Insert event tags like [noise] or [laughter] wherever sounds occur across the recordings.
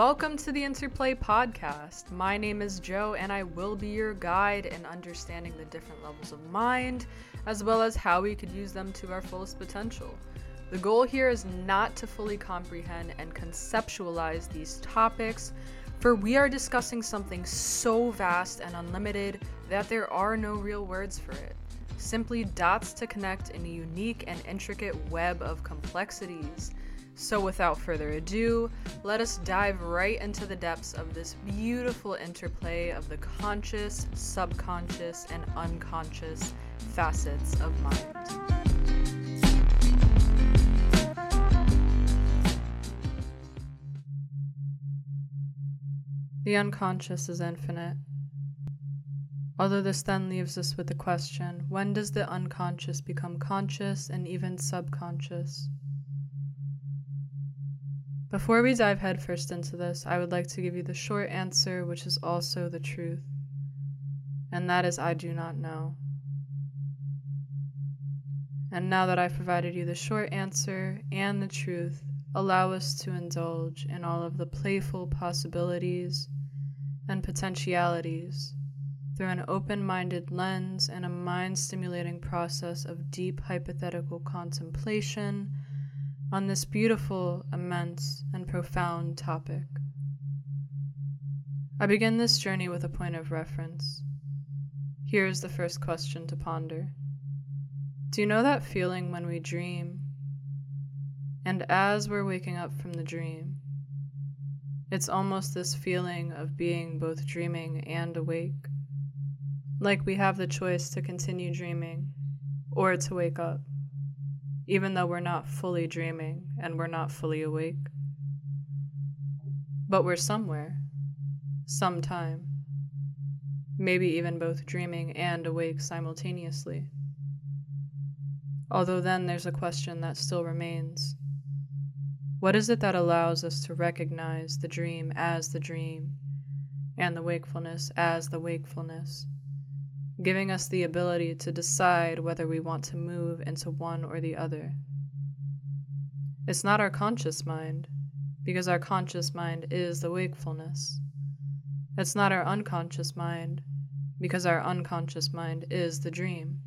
Welcome to the Interplay Podcast. My name is Joe, and I will be your guide in understanding the different levels of mind, as well as how we could use them to our fullest potential. The goal here is not to fully comprehend and conceptualize these topics, for we are discussing something so vast and unlimited that there are no real words for it. Simply dots to connect in a unique and intricate web of complexities. So, without further ado, let us dive right into the depths of this beautiful interplay of the conscious, subconscious, and unconscious facets of mind. The unconscious is infinite. Although this then leaves us with the question when does the unconscious become conscious and even subconscious? Before we dive headfirst into this, I would like to give you the short answer, which is also the truth. And that is I do not know. And now that I've provided you the short answer and the truth, allow us to indulge in all of the playful possibilities and potentialities through an open minded lens and a mind stimulating process of deep hypothetical contemplation on this beautiful, immense, and profound topic. I begin this journey with a point of reference. Here is the first question to ponder Do you know that feeling when we dream? And as we're waking up from the dream, it's almost this feeling of being both dreaming and awake. Like we have the choice to continue dreaming or to wake up even though we're not fully dreaming and we're not fully awake. But we're somewhere, sometime, maybe even both dreaming and awake simultaneously. Although then there's a question that still remains. What is it that allows us to recognize the dream as the dream and the wakefulness as the wakefulness? Giving us the ability to decide whether we want to move into one or the other. It's not our conscious mind, because our conscious mind is the wakefulness. It's not our unconscious mind, because our unconscious mind is the dream.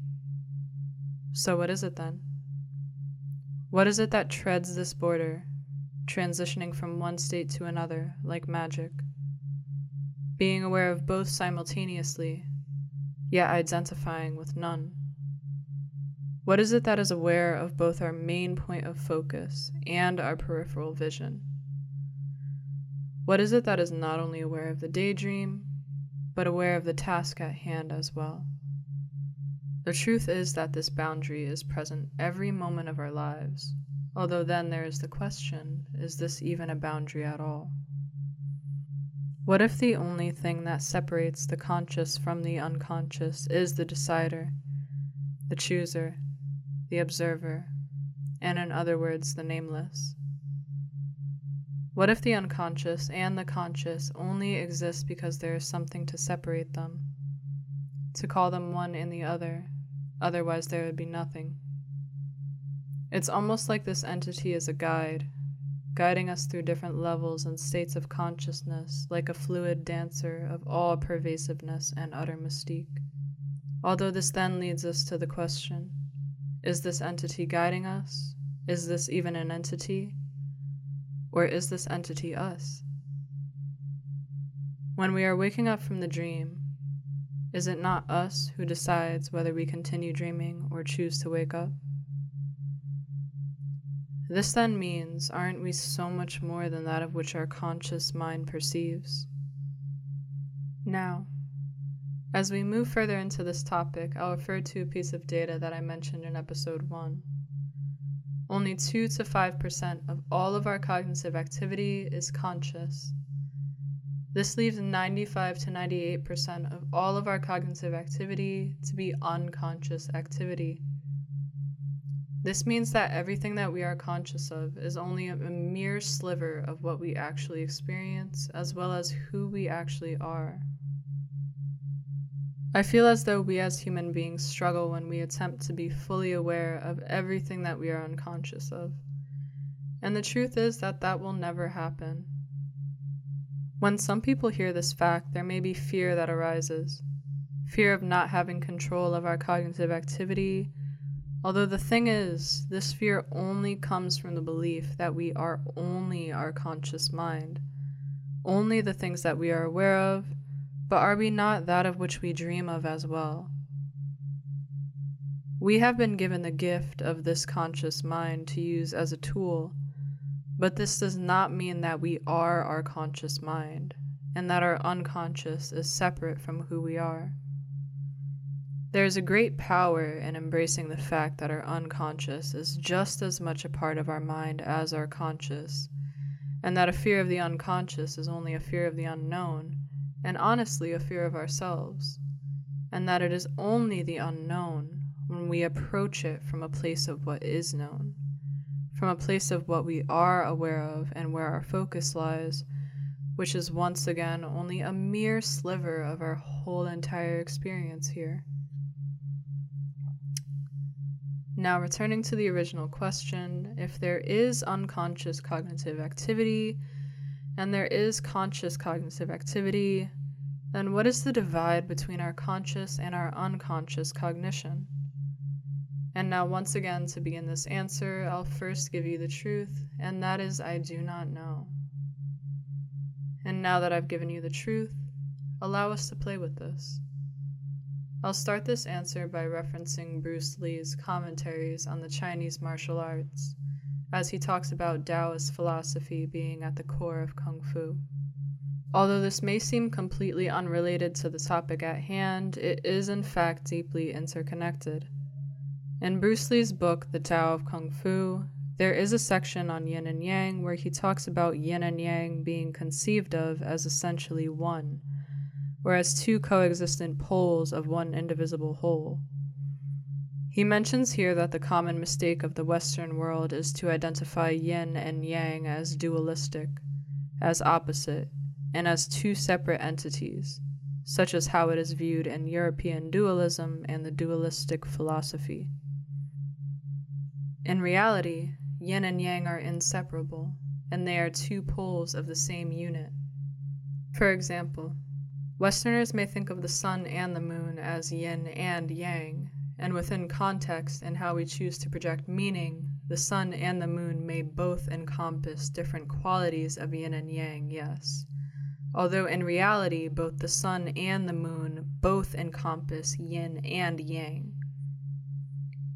So, what is it then? What is it that treads this border, transitioning from one state to another like magic? Being aware of both simultaneously yet identifying with none? What is it that is aware of both our main point of focus and our peripheral vision? What is it that is not only aware of the daydream, but aware of the task at hand as well? The truth is that this boundary is present every moment of our lives, although then there is the question is this even a boundary at all? What if the only thing that separates the conscious from the unconscious is the decider, the chooser, the observer, and in other words, the nameless? What if the unconscious and the conscious only exist because there is something to separate them, to call them one and the other, otherwise there would be nothing? It's almost like this entity is a guide, guiding us through different levels and states of consciousness like a fluid dancer of all pervasiveness and utter mystique. Although this then leads us to the question is this entity guiding us? Is this even an entity? Or is this entity us? When we are waking up from the dream, is it not us who decides whether we continue dreaming or choose to wake up? This then means, aren't we so much more than that of which our conscious mind perceives? Now, as we move further into this topic, I'll refer to a piece of data that I mentioned in episode 1. Only 2 to 5% of all of our cognitive activity is conscious. This leaves 95 to 98% of all of our cognitive activity to be unconscious activity. This means that everything that we are conscious of is only a, mere sliver of what we actually experience, as well as who we actually are. I feel as though we as human beings struggle when we attempt to be fully aware of everything that we are unconscious of. And the truth is that that will never happen. When some people hear this fact, there may be fear that arises fear of not having control of our cognitive activity. Although the thing is, this fear only comes from the belief that we are only our conscious mind, only the things that we are aware of, but are we not that of which we dream of as well? We have been given the gift of this conscious mind to use as a tool, but this does not mean that we are our conscious mind and that our unconscious is separate from who we are. There is a great power in embracing the fact that our unconscious is just as much a part of our mind as our conscious, and that a fear of the unconscious is only a fear of the unknown, and honestly a fear of ourselves, and that it is only the unknown when we approach it from a place of what is known, from a place of what we are aware of and where our focus lies, which is once again only a mere sliver of our whole entire experience here. Now, returning to the original question, if there is unconscious cognitive activity and there is conscious cognitive activity, then what is the divide between our conscious and our unconscious cognition? And now, once again, to begin this answer, I'll first give you the truth, and that is I do not know. And now that I've given you the truth, allow us to play with this. I'll start this answer by referencing Bruce Lee's commentaries on the Chinese martial arts, as he talks about Taoist philosophy being at the core of Kung Fu. Although this may seem completely unrelated to the topic at hand, it is in fact deeply interconnected. In Bruce Lee's book, The Tao of Kung Fu, there is a section on yin and yang where he talks about yin and yang being conceived of as essentially one, whereas two coexistent poles of one indivisible whole. He mentions here that the common mistake of the Western world is to identify yin and yang as dualistic, as opposite, and as two separate entities, such as how it is viewed in European dualism and the dualistic philosophy. In reality, yin and yang are inseparable, and they are two poles of the same unit. For example, Westerners may think of the sun and the moon as yin and yang, and within context and how we choose to project meaning, the sun and the moon may both encompass different qualities of yin and yang, yes. Although in reality, both the sun and the moon both encompass yin and yang.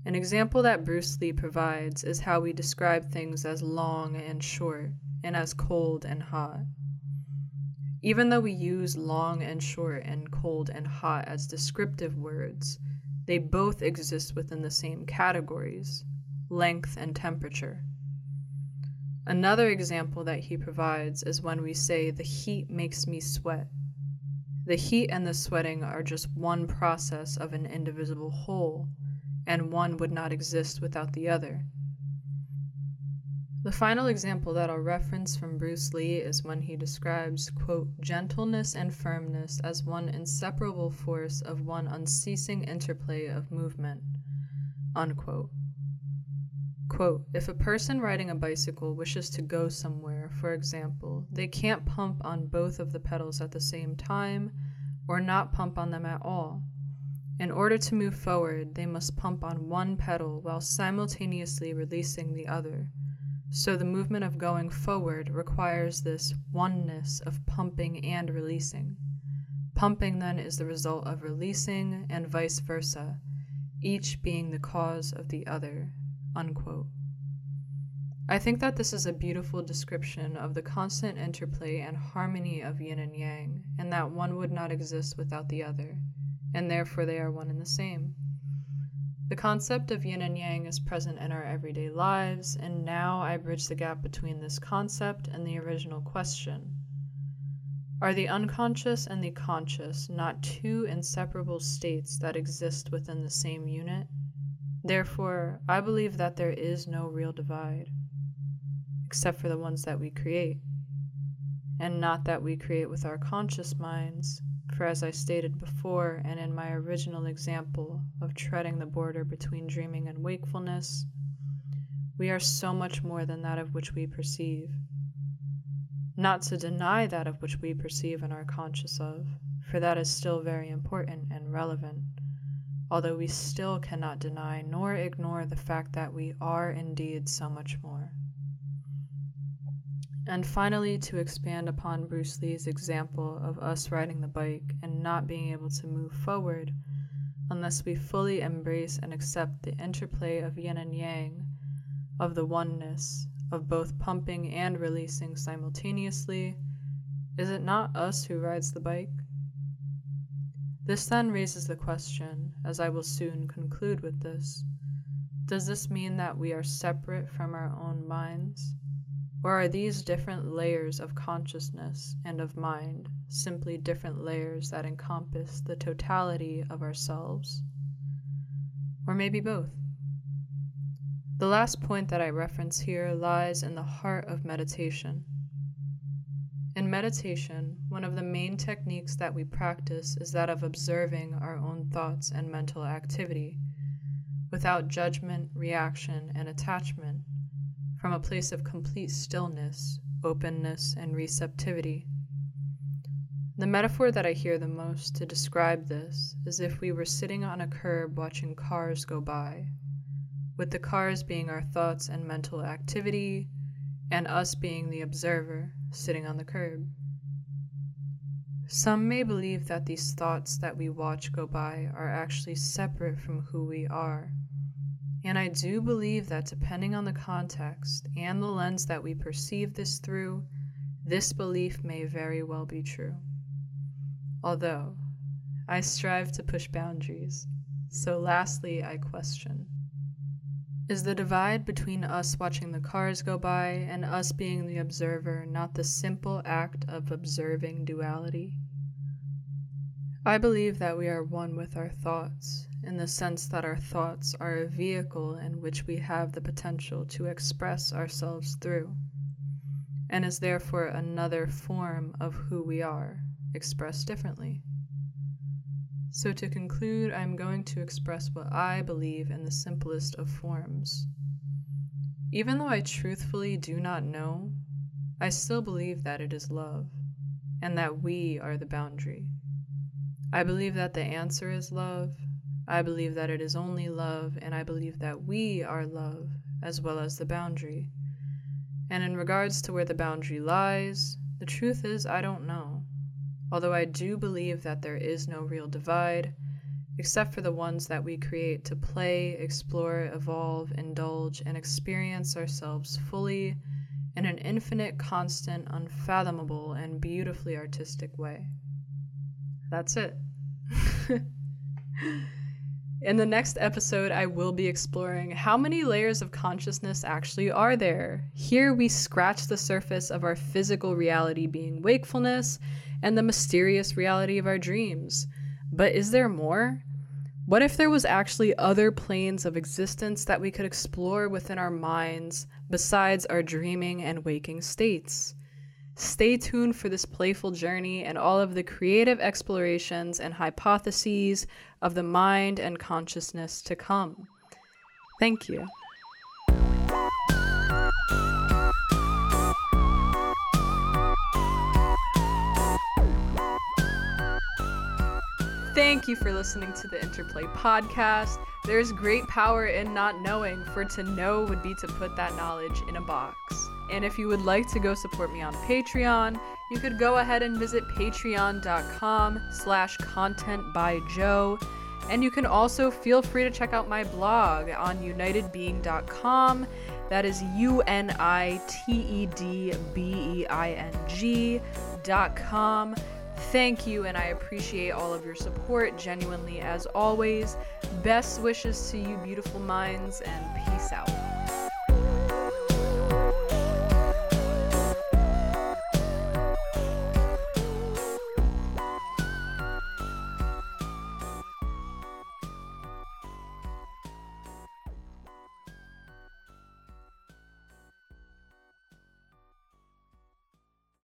An example that Bruce Lee provides is how we describe things as long and short, and as cold and hot. Even though we use long and short and cold and hot as descriptive words, they both exist within the same categories length and temperature. Another example that he provides is when we say, The heat makes me sweat. The heat and the sweating are just one process of an indivisible whole and one would not exist without the other. The final example that I'll reference from Bruce Lee is when he describes, quote, gentleness and firmness as one inseparable force of one unceasing interplay of movement, unquote. Quote, if a person riding a bicycle wishes to go somewhere, for example, they can't pump on both of the pedals at the same time or not pump on them at all. In order to move forward, they must pump on one pedal while simultaneously releasing the other. So the movement of going forward requires this oneness of pumping and releasing. Pumping then is the result of releasing and vice versa, each being the cause of the other. Unquote. I think that this is a beautiful description of the constant interplay and harmony of yin and yang, and that one would not exist without the other and therefore they are one and the same. The concept of yin and yang is present in our everyday lives, and now I bridge the gap between this concept and the original question. Are the unconscious and the conscious not two inseparable states that exist within the same unit? Therefore, I believe that there is no real divide, except for the ones that we create, and not that we create with our conscious minds, for as I stated before, and in my original example of treading the border between dreaming and wakefulness, we are so much more than that of which we perceive. Not to deny that of which we perceive and are conscious of, for that is still very important and relevant, although we still cannot deny nor ignore the fact that we are indeed so much more. And finally, to expand upon Bruce Lee's example of us riding the bike and not being able to move forward unless we fully embrace and accept the interplay of yin and yang, of the oneness, of both pumping and releasing simultaneously, is it not us who rides the bike? This then raises the question, as I will soon conclude with this does this mean that we are separate from our own minds? Or are these different layers of consciousness and of mind simply different layers that encompass the totality of ourselves? Or maybe both? The last point that I reference here lies in the heart of meditation. In meditation, one of the main techniques that we practice is that of observing our own thoughts and mental activity without judgment, reaction, and attachment, from a place of complete stillness, openness, and receptivity. The metaphor that I hear the most to describe this is if we were sitting on a curb watching cars go by with the cars being our thoughts and mental activity, and us being the observer sitting on the curb. Some may believe that these thoughts that we watch go by are actually separate from who we are. And I do believe that depending on the context and the lens that we perceive this through, this belief may very well be true. Although, I strive to push boundaries, so lastly, I question. Is the divide between us watching the cars go by and us being the observer not the simple act of observing duality? I believe that we are one with our thoughts, in the sense that our thoughts are a vehicle in which we have the potential to express ourselves through, and is therefore another form of who we are, expressed differently. So, to conclude, I'm going to express what I believe in the simplest of forms. Even though I truthfully do not know, I still believe that it is love, and that we are the boundary. I believe that the answer is love. I believe that it is only love, and I believe that we are love, as well as the boundary. And in regards to where the boundary lies, the truth is I don't know although I do believe that there is no real divide, except for the ones that we create to play, explore, evolve, indulge, and experience ourselves fully in an infinite, constant, unfathomable, and beautifully artistic way. That's it. [laughs] In the next episode, I will be exploring how many layers of consciousness actually are there. Here, we scratch the surface of our physical reality being wakefulness and the mysterious reality of our dreams. But is there more? What if there was actually other planes of existence that we could explore within our minds besides our dreaming and waking states? Stay tuned for this playful journey and all of the creative explorations and hypotheses of the mind and consciousness to come. Thank you. Thank you for listening to the Interplay podcast. There's great power in not knowing, for to know would be to put that knowledge in a box. And if you would like to go support me on Patreon, you could go ahead and visit patreon.com slash content by Joe. And you can also feel free to check out my blog on unitedbeing.com. That is U N I T E D B E I N G dot com. Thank you, and I appreciate all of your support genuinely as always. Best wishes to you, beautiful minds, and peace out.